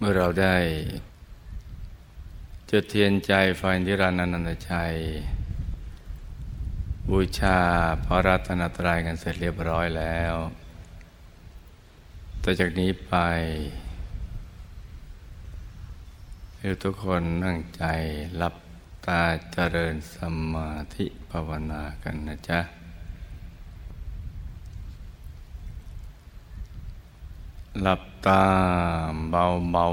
เมื่อเราได้จุดเทียนใจไฟนิรันดร์นันตชัย บูชาพระรัตนตรัยกันเสร็จเรียบร้อยแล้วต่อจากนี้ไปให้ทุกคนนั่งใจหลับตาเจริญสมาธิภาวนากันนะจ๊ะ หลับตาเบา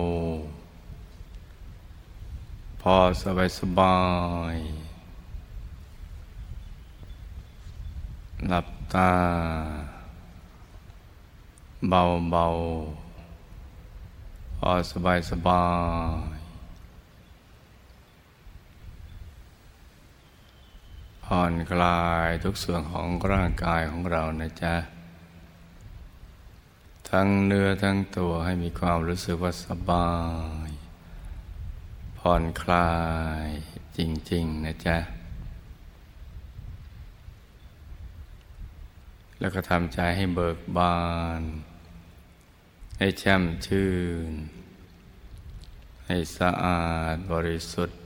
ๆพอสบายสบาย หลับตา เบาๆพอสบายสบาย ผ่อนคลายทุกส่วนของร่างกายของเรานะจ๊ะ ทั้งเนื้อทั้งตัวให้มีความรู้สึกว่าสบาย ผ่อนคลายจริง ๆ นะจ๊ะ แล้วก็ทำใจให้เบิกบาน ให้แช่มชื่น ให้สะอาดบริสุทธิ์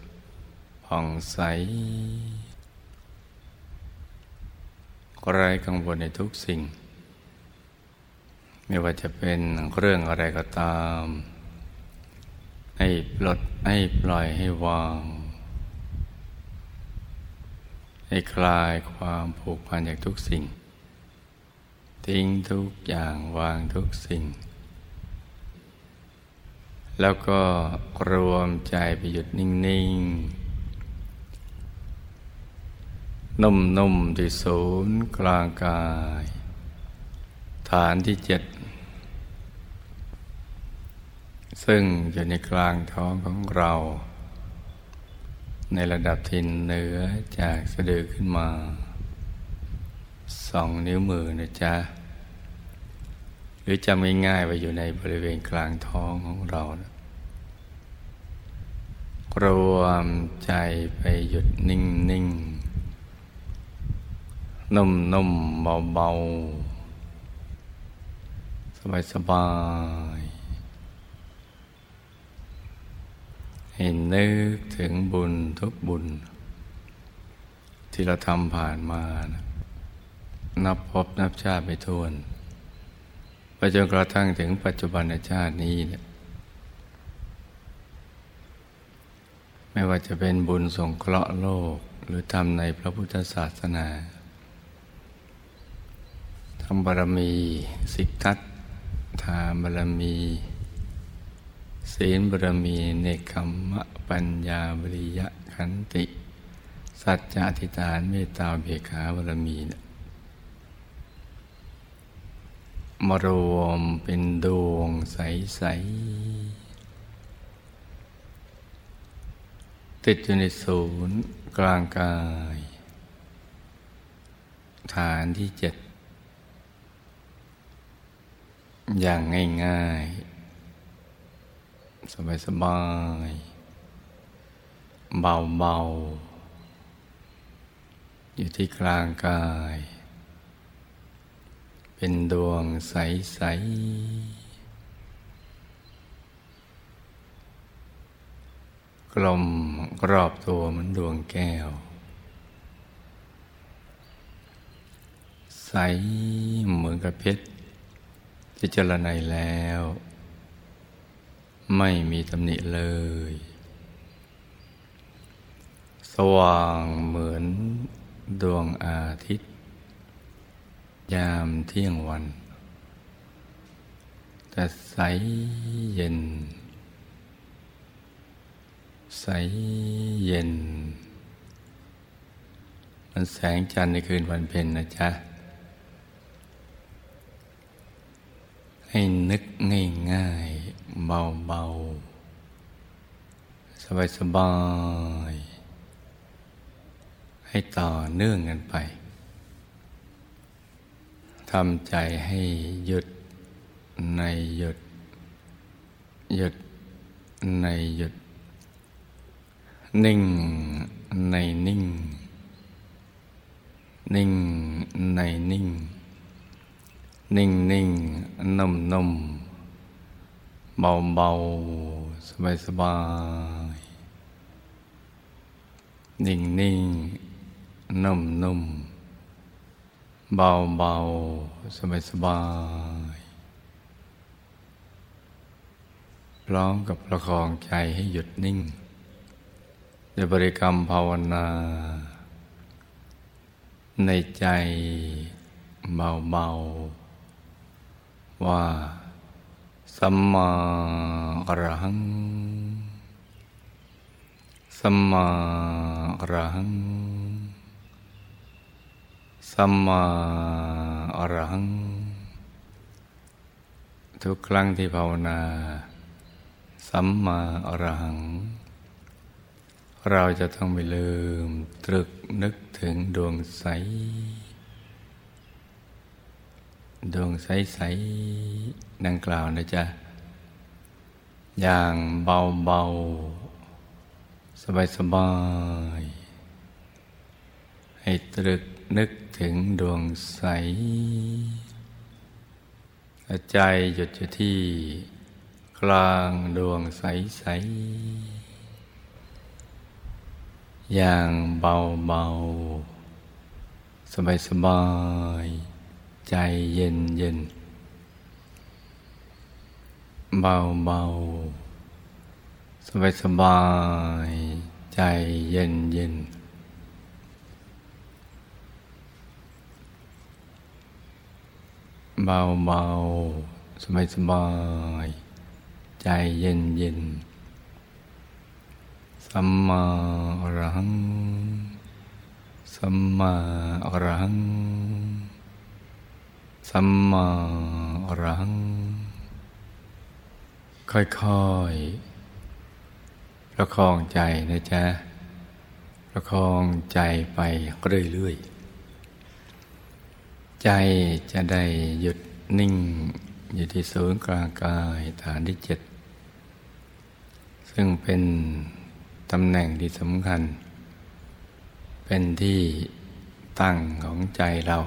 ผ่องใสไร้กังวลในทุกสิ่ง ไม่ว่าจะเป็นเรื่องอะไรก็ตาม ให้ปลดให้ปล่อยให้วาง ให้คลายความผูกพันจากทุกสิ่ง ทิ้งทุกอย่างวางทุกสิ่ง แล้วก็รวมใจไปหยุดนิ่ง ๆนุ่มๆที่ศูนย์กลางกาย ฐานที่เจ็ด ซึ่งอยู่ในกลางท้องของเรา ในระดับทินเหนือจากสะดือขึ้นมาสองนิ้วมือนะจ๊ะ หรือจำง่ายๆว่าอยู่ในบริเวณกลางท้องของเรานะรวมใจไปหยุดนิ่งๆนุ่มนุ่มเบาเบาสบายสบาย เห็นนึกถึงบุญทุกบุญ ที่เราทำผ่านมานะนับพบนับชาติไปทวนไปจนกระทั่งถึงปัจจุบันชาตินี้เนี่ยไม่ว่าจะเป็นบุญสงเคราะห์โลกหรือทำในพระพุทธศาสนาทำบารมี สิกทัตทานบารมี ศีลบารมีเนคขมมะปัญญาบริยะขันติ สัจจะทิฏฐานเมตตาเบขาบารมีนมารวมเป็นดวงใส ๆ ติดอยู่ในศูนย์กลางกาย ฐานที่เจ็ดอย่างง่าย ๆ สบายๆเบาๆอยู่ที่กลางกาย เป็นดวงใสๆกลมรอบตัวเหมือนดวงแก้ว ใสเหมือนกับเพชรพิจรณาแล้ว ไม่มีตำหนิเลย สว่างเหมือนดวงอาทิตย์ ยามเที่ยงวัน แต่ใสเย็น ใสเย็น มันแสงจันทร์ในคืนวันเพ็ญนะจ๊ะ ให้นึกง่ายง่าย เบาเบาสบายสบาย ให้ต่อเนื่องกันไปทำใจให้หยุดในหยุด หยุดในหยุด นิ่งในนิ่ง นิ่งในนิ่ง นิ่งนิ่งนุ่มนุ่ม เบาเบาสบายสบายนิ่งนิ่งนุ่มนุ่มเบาเบาสบายสบายพร้อมกับประคองใจให้หยุดนิ่งด้วยบริกรรมภาวนา ในใจเบาๆว่า สัมมาอรหัง สัมมาอรหัง สัมมาอรหัง ทุกครั้งที่ภาวนา สัมมาอรหัง เราจะต้องไม่ลืมตรึกนึกถึงดวงใส ดวงใสๆ ดังกล่าวนะจ๊ะ อย่างเบาๆสบายๆให้ตรึกนึกถึงดวงใส ใจหยุดอยู่ที่ กลางดวงใสๆอย่างเบาๆสบายๆใจเย็นเย็น เบาเบาสบายสบายใจเย็นเย็นเบาเบาสบายสบายใจเย็นเย็นสัมมาอรหัง สัมมาอรหัง สัมมาอรัง ค่อยๆ ประคองใจนะจ๊ะ ประคองใจไปเรื่อยๆ ใจจะได้หยุดนิ่ง อยู่ที่ศูนย์กลางกายฐานที่เจ็ด ซึ่งเป็นตำแหน่งที่สำคัญ เป็นที่ตั้งของใจเรา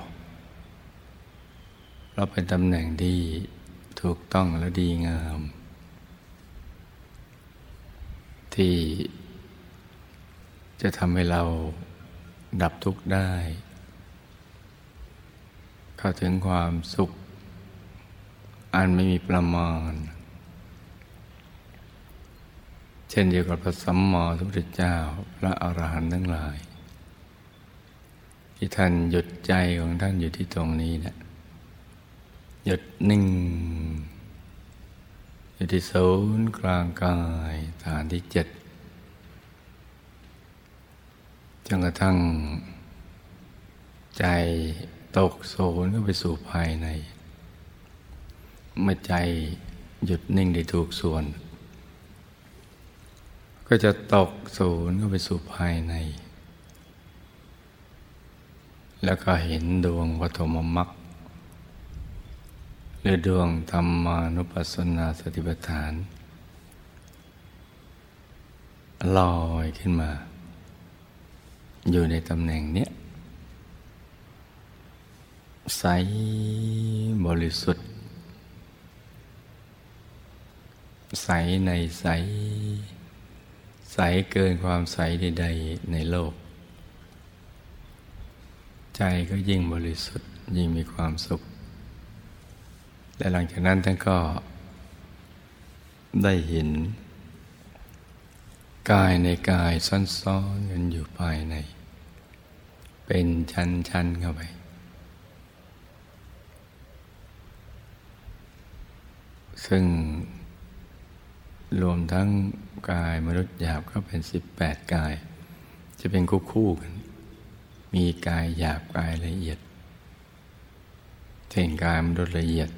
เราเป็นตำแหน่งที่ถูกต้องและดีงาม ที่จะทำให้เราดับทุกข์ได้ เข้าถึงความสุข อันไม่มีประมาณ เช่นเดียวกับพระสัมมาสัมพุทธเจ้าพระอรหันต์ทั้งหลาย ที่ท่านหยุดใจของท่านอยู่ที่ตรงนี้เนะี่ยหยุดนิ่ง อยู่ที่ศูนย์กลางกายฐานที่เจ็ดจนกระทั่ง ใจตกโซนเข้าไปสู่ภายใน เมื่อใจหยุดนิ่งได้ถูกส่วน ก็จะตกโซนเข้าไปสู่ภายใน แล้วก็เห็นดวงวัฏมมรรค หรือดวงธรรมานุปัสสนาสติปัฏฐาน ลอยขึ้นมา อยู่ในตำแหน่งเนี้ยใสบริสุทธิ์ ใสในใส ใสเกินความใสใดๆในโลก ใจก็ยิ่งบริสุทธิ์ยิ่งมีความสุข และหลังจากนั้นท่านก็ได้เห็น กายในกายซ่อนๆกันอยู่ภายใน เป็นชั้นๆเข้าไปซึ่งรวมทั้งกายมนุษย์หยาบก็เป็นสิบแปดกาย จะเป็นคู่ๆกัน มีกายหยาบกายละเอียดเช่นกายมนุษย์ละเอียด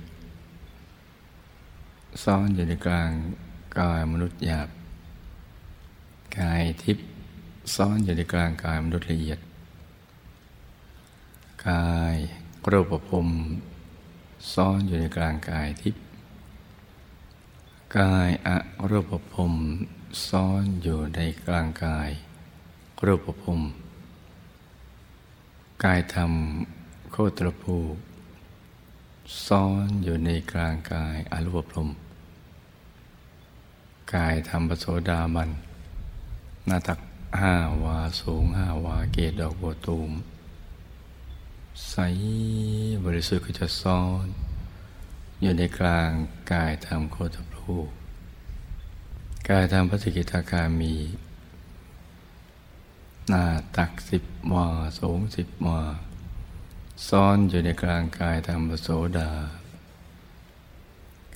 ซ้อนอยู่ในกลางกายมนุษย์หยาบ กายทิพย์ซ้อนอยู่ในกลางกายมนุษย์ละเอียด กายรูปภพซ้อนอยู่ในกลางกายทิพย์กายอะรูปภพซ้อนอยู่ในกลางกาย รูปภพกายธรรมโคตรภูซ้อนอยู่ในกลางกายอรูปภพ กายธรรมปโสดาบัน หน้าตักห้าวาสูงห้าวาเกตดอกบัวตูม ใสบริสุทธิ์ก็จะซ้อน อยู่ในกลางกายธรรมโคตรภูกายธรรมพระสกิทาคามี หน้าตักสิบวาสูงสิบวาซ้อนอยู่ในกลางกายธรรมปโสดา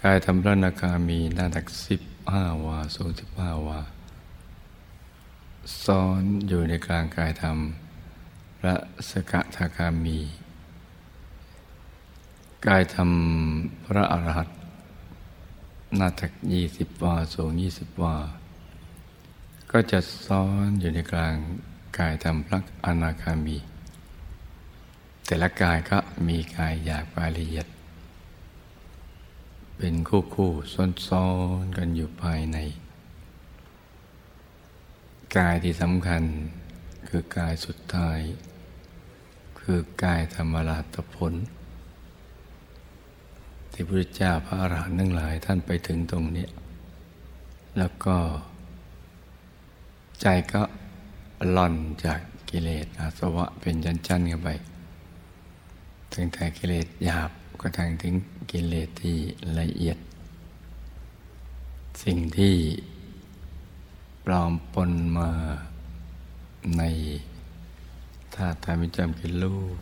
กายธรรมพระนาคามีหน้าตักสิบ ห้าวา สูงสิบห้าวา ซ้อนอยู่ในกลางกายธรรม พระสกทาคามี กายธรรมพระอรหัตนาตักยี่สิบวา สูงยี่สิบวา ก็จะซ้อนอยู่ในกลางกายธรรมพระอนาคามี แต่ละกายก็มีกายอยากรายละเอียด เป็นคู่คู่ซ้อนๆกันอยู่ภายใน กายที่สำคัญคือกายสุดท้าย คือกายธรรมราตผล ที่พระเจ้าพระอรหันต์ทั้งหลายท่านไปถึงตรงนี้ แล้วก็ ใจก็หล่อนจากกิเลสอาสวะเป็นชั้นๆกันไป ถึงแต่กิเลสหยาบก็ทางถึง กิเลสที่ละเอียด สิ่งที่ปลอมปนมาในธาตุธรรมจำกิรูป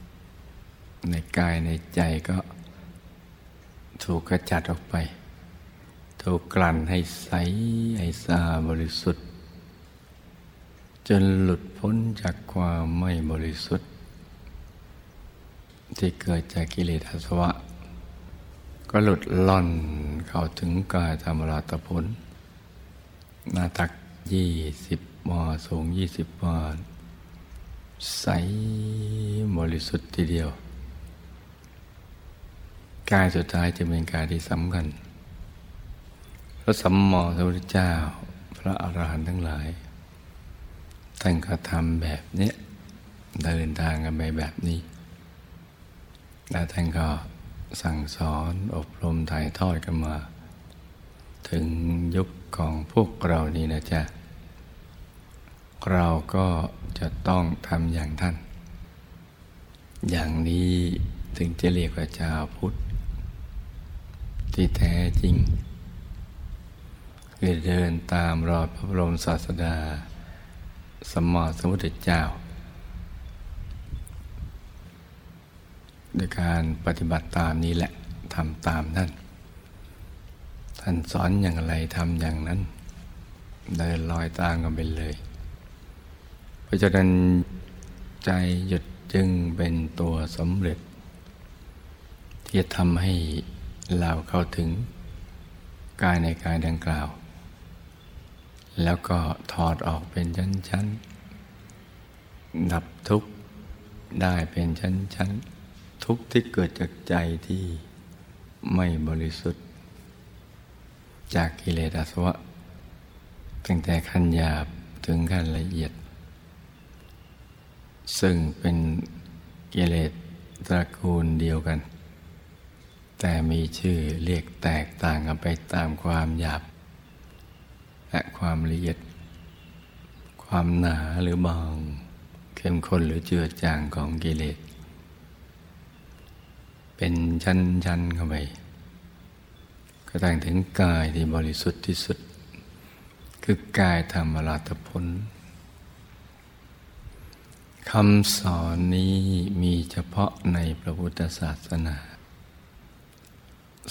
ในกายในใจก็ถูกกระจัดออกไป ถูกกลั่นให้ใส ให้สะอาดบริสุทธิ์ จนหลุดพ้นจากความไม่บริสุทธิ์ ที่เกิดจากกิเลสอาสวะ ก็หลุดล่อนเข้าถึงกายธรรมราตผลหน้าตักยี่สิบมอสูงยี่สิบวาใสบริสุทธิ์ทีเดียว กายสุดท้ายจะเป็นกายที่สำคัญพระสัมมาสัมพุทธเจ้า พระอรหันต์ทั้งหลายท่านก็ทำแบบนี้เดินทางกันไปแบบนี้ แล้วท่านก็ สั่งสอนอบรมถ่ายทอดกันมา ถึงยุคของพวกเรานี่นะจ๊ะ เราก็จะต้องทำอย่างท่าน อย่างนี้ถึงจะเรียกว่าชาวพุทธ ที่แท้จริง คือเดินตามรอยพระบรมศาสดาสมมาสมุทธเจ้า โดยการปฏิบัติตามนี้แหละทำตามท่านท่านสอนอย่างไรทำอย่างนั้น เดินลอยตามกันไปเลย เพราะฉะนั้นใจหยุดจึงเป็นตัวสำเร็จ ที่จะทำให้เราเข้าถึงกายในกายดังกล่าว แล้วก็ถอดออกเป็นชั้นๆดับทุกข์ได้เป็นชั้นๆ ทุกข์ที่เกิดจากใจที่ไม่บริสุทธิ์ จากกิเลสอาสวะ ตั้งแต่ขั้นหยาบถึงขั้นละเอียด ซึ่งเป็นกิเลสตระกูลเดียวกัน แต่มีชื่อเรียกแตกต่างกันไปตามความหยาบ และความละเอียด ความหนาหรือบาง เข้มข้นหรือเจือจางของกิเลส เป็นชั้นๆเข้าไปก็ตั้งถึงกายที่บริสุทธิ์ที่สุด คือกายธรรมราตผลคำสอนนี้มีเฉพาะในพระพุทธศาสนา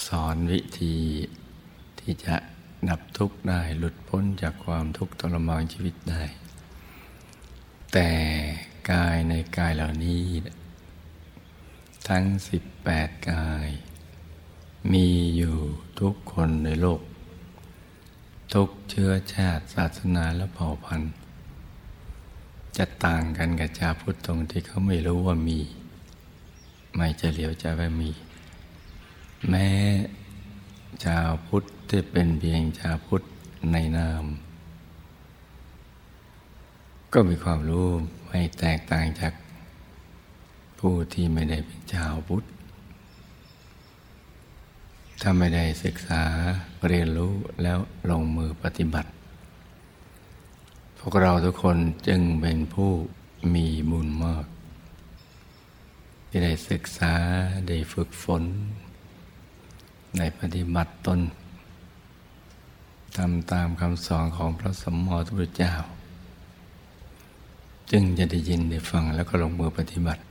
สอนวิธีที่จะดับทุกข์ได้หลุดพ้นจากความทุกข์ทรมานชีวิตได้ แต่กายในกายเหล่านี้ ทั้งสิบแปดกาย มีอยู่ทุกคนในโลก ทุกเชื้อชาติศาสนาและเผ่าพันธุ์ จะต่างกันกับชาพุทธตรงที่เขาไม่รู้ว่ามี ไม่จะเหลียวใจว่ามี แม้ชาวพุทธที่เป็นเพียงชาวพุทธในนาม ก็มีความรู้ไม่แตกต่างจาก ผู้ที่ไม่ได้เป็นชาวพุทธถ้าไม่ได้ศึกษาเรียนรู้แล้วลงมือปฏิบัติ พวกเราทุกคนจึงเป็นผู้มีบุญมาก ที่ได้ศึกษาได้ฝึกฝนในปฏิบัติตนทำตามคำสอนของพระสมมติพระเจ้า จึงจะได้ยินได้ฟังแล้วก็ลงมือปฏิบัติ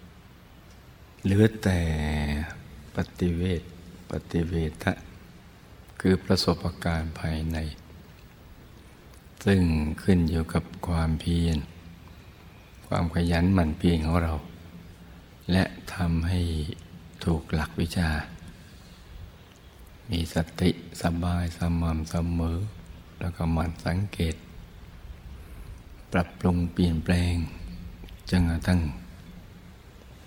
เหลือแต่ปฏิเวทปฏิเวทะคือประสบการณ์ภายใน ซึ่งขึ้นอยู่กับความเพียร ความขยันหมั่นเพียรของเรา และทำให้ถูกหลักวิชา มีสติสบายสม่ำเสมอ แล้วก็หมั่นสังเกต ปรับปรุงเปลี่ยนแปลงจนกระทั่ง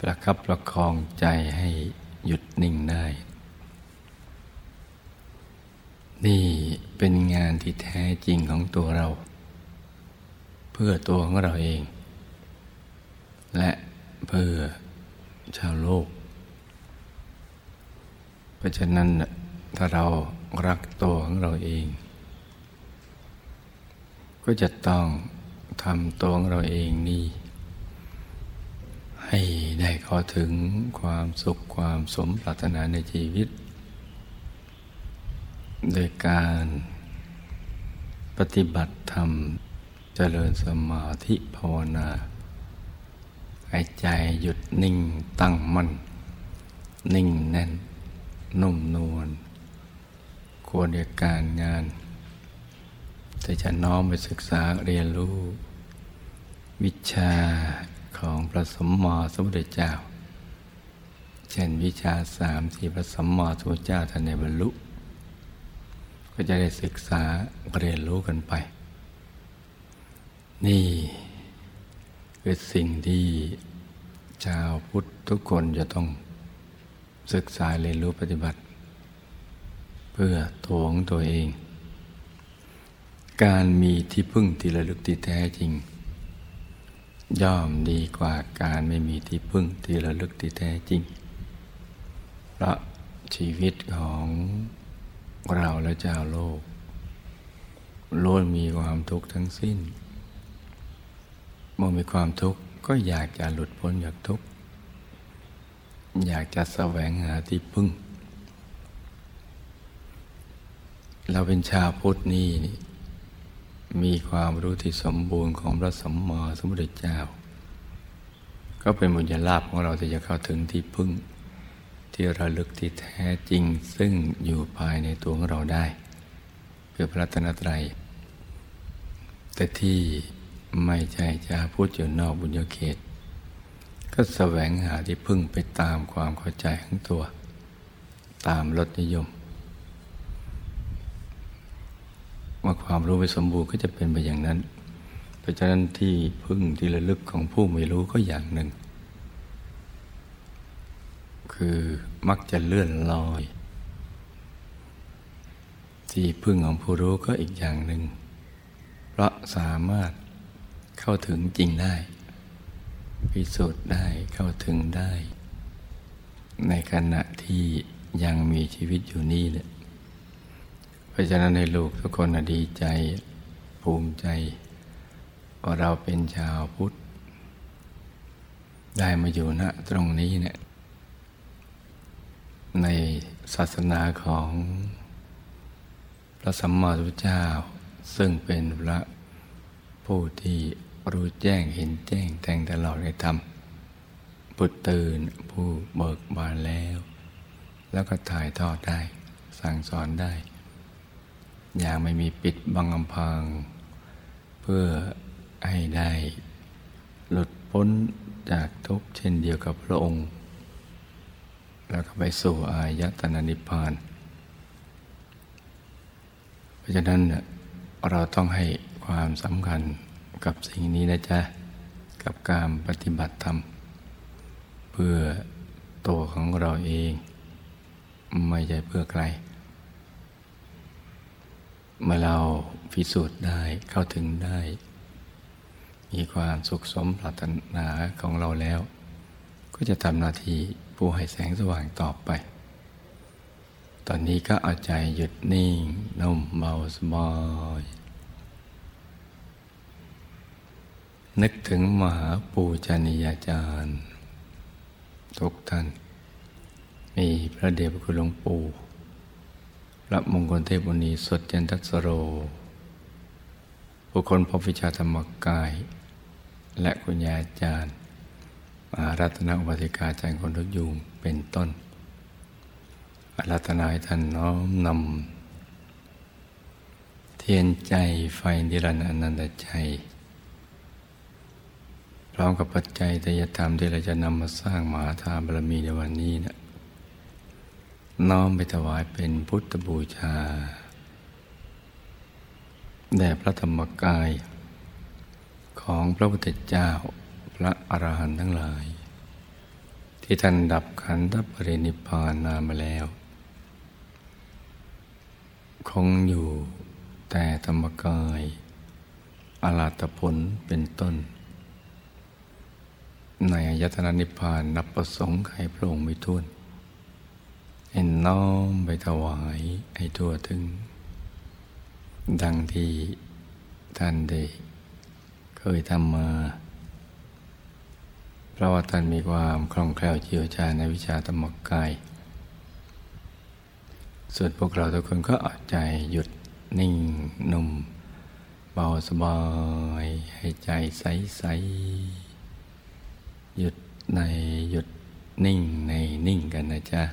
ประคับประคองใจให้หยุดนิ่งได้ นี่เป็นงานที่แท้จริงของตัวเรา เพื่อตัวของเราเอง และเพื่อชาวโลก เพราะฉะนั้นถ้าเรารักตัวของเราเอง ก็จะต้องทำตัวของเราเองนี่ ให้ได้เข้าถึงความสุขความสมปรารถนาในชีวิต โดยการปฏิบัติธรรมเจริญสมาธิภาวนาหายใจหยุดนิ่งตั้งมั่น นิ่งแน่น นุ่มนวลควรเดียการงาน แต่จะน้อมไปศึกษาเรียนรู้ วิชา ของพระสมมาสมุทรเจ้า เช่นวิชาสามที่พระสมมาสมุทรเจ้าท่านในบรรลุ ก็จะได้ศึกษาเรียนรู้กันไป นี่คือสิ่งที่ชาวพุทธทุกคนจะต้องศึกษาเรียนรู้ปฏิบัติ เพื่อตัวของตัวเอง การมีที่พึ่งที่ระลึกที่แท้จริง ย่อมดีกว่าการไม่มีที่พึ่งที่ระลึกที่แท้จริง เพราะชีวิตของเราและเจ้าโลกล้วนมีความทุกข์ทั้งสิ้น เมื่อมีความทุกข์ก็อยากจะหลุดพ้นจากทุกข์ อยากจะแสวงหาที่พึ่ง เราเป็นชาวพุทธนี่ มีความรู้ที่สมบูรณ์ของพระสัมมาสัมพุทธเจ้า ก็เป็นบุญญาลาภของเราที่จะเข้าถึงที่พึ่ง ที่ระลึกที่แท้จริงซึ่งอยู่ภายในตัวของเราได้คือพระตนตรัย แต่ที่ไม่ใช่จะพูดอยู่นอกบุญญาเขต ก็แสวงหาที่พึ่งไปตามความเข้าใจของตัว ตามรสนิยมเมื่อความรู้ไม่สมบูรณ์ก็จะเป็นไปอย่างนั้น เพราะฉะนั้นที่พึ่งที่ระลึกของผู้ไม่รู้ก็อย่างหนึ่ง คือมักจะเลื่อนลอย ที่พึ่งของผู้รู้ก็อีกอย่างหนึ่ง เพราะสามารถเข้าถึงจริงได้ พิสูจน์ได้เข้าถึงได้ ในขณะที่ยังมีชีวิตอยู่นี่เนี่ย ราะฉะนั้นในลูกทุกคนดีใจภูมิใจ ว่าเราเป็นชาวพุทธ ได้มาอยู่ณตรงนี้เนี่ยในศาสนาของพระสัมมาสัมพุทธเจ้า ซึ่งเป็นพระผู้ที่รู้แจ้งเห็นแจ้งแทงตลอดในธรรมปุตตื่นผู้เบิกบานแล้ว แล้วก็ถ่ายทอดได้ สั่งสอนได้ อย่างไม่มีปิดบังอำพังเพื่อให้ได้หลุดพ้นจากทุกเช่นเดียวกับพระองค์ แล้วก็ไปสู่อายตนะนิพพาน เพราะฉะนั้นเราต้องให้ความสำคัญกับสิ่งนี้นะจ๊ะ กับการปฏิบัติธรรม เพื่อตัวของเราเอง ไม่ใช่เพื่อใคร เมื่อเราพิสูจน์ได้เข้าถึงได้ มีความสุขสมปรารถนาของเราแล้ว ก็จะทำหน้าที่ผู้ให้แสงสว่างต่อไป ตอนนี้ก็เอาใจหยุดนิ่งนุ่มเบาสบายนึกถึงมหาปูชนียาจารย์ ทุกท่าน มีพระเดชพระคุณหลวงปู่ พระมงคลเทพบุณีสดยันทัสโรบุคคลพบวิชาธรรมกาย และคุณยาอาจารย์มหารัตนอุบาสิกาจารย์คนทุกยุงเป็นต้นอารัตนาให้ท่านน้อมนำเทียนใจไฟนิรันดร์อนันตใจพร้อมกับปัจจัยทยธรรมที่เราจะนำมาสร้างมหาทานบารมีในวันนี้นะ น้อมไปถวายเป็นพุทธบูชา แด่พระธรรมกาย ของพระพุทธเจ้าพระอรหันต์ทั้งหลาย ที่ท่านดับขันธปรินิพานนานมาแล้ว คงอยู่แต่ธรรมกายอลาตผลเป็นต้น ในอายตนะนิพพานนับประสงค์ไขพระองค์ไม่ท้วน เห็นน้อมไปถวายให้ทั่วถึง ดังที่ท่านได้เคยทำมาเพราะว่าท่านมีความคล่องแคล่วเชี่ยวชาญในวิชาธรรมกาย ส่วนพวกเราทุกคนก็อาใจหยุดนิ่งนุ่ม เบาสบายให้ใจใสใสหยุดในหยุดนิ่งในนิ่งกันนะจ๊ะ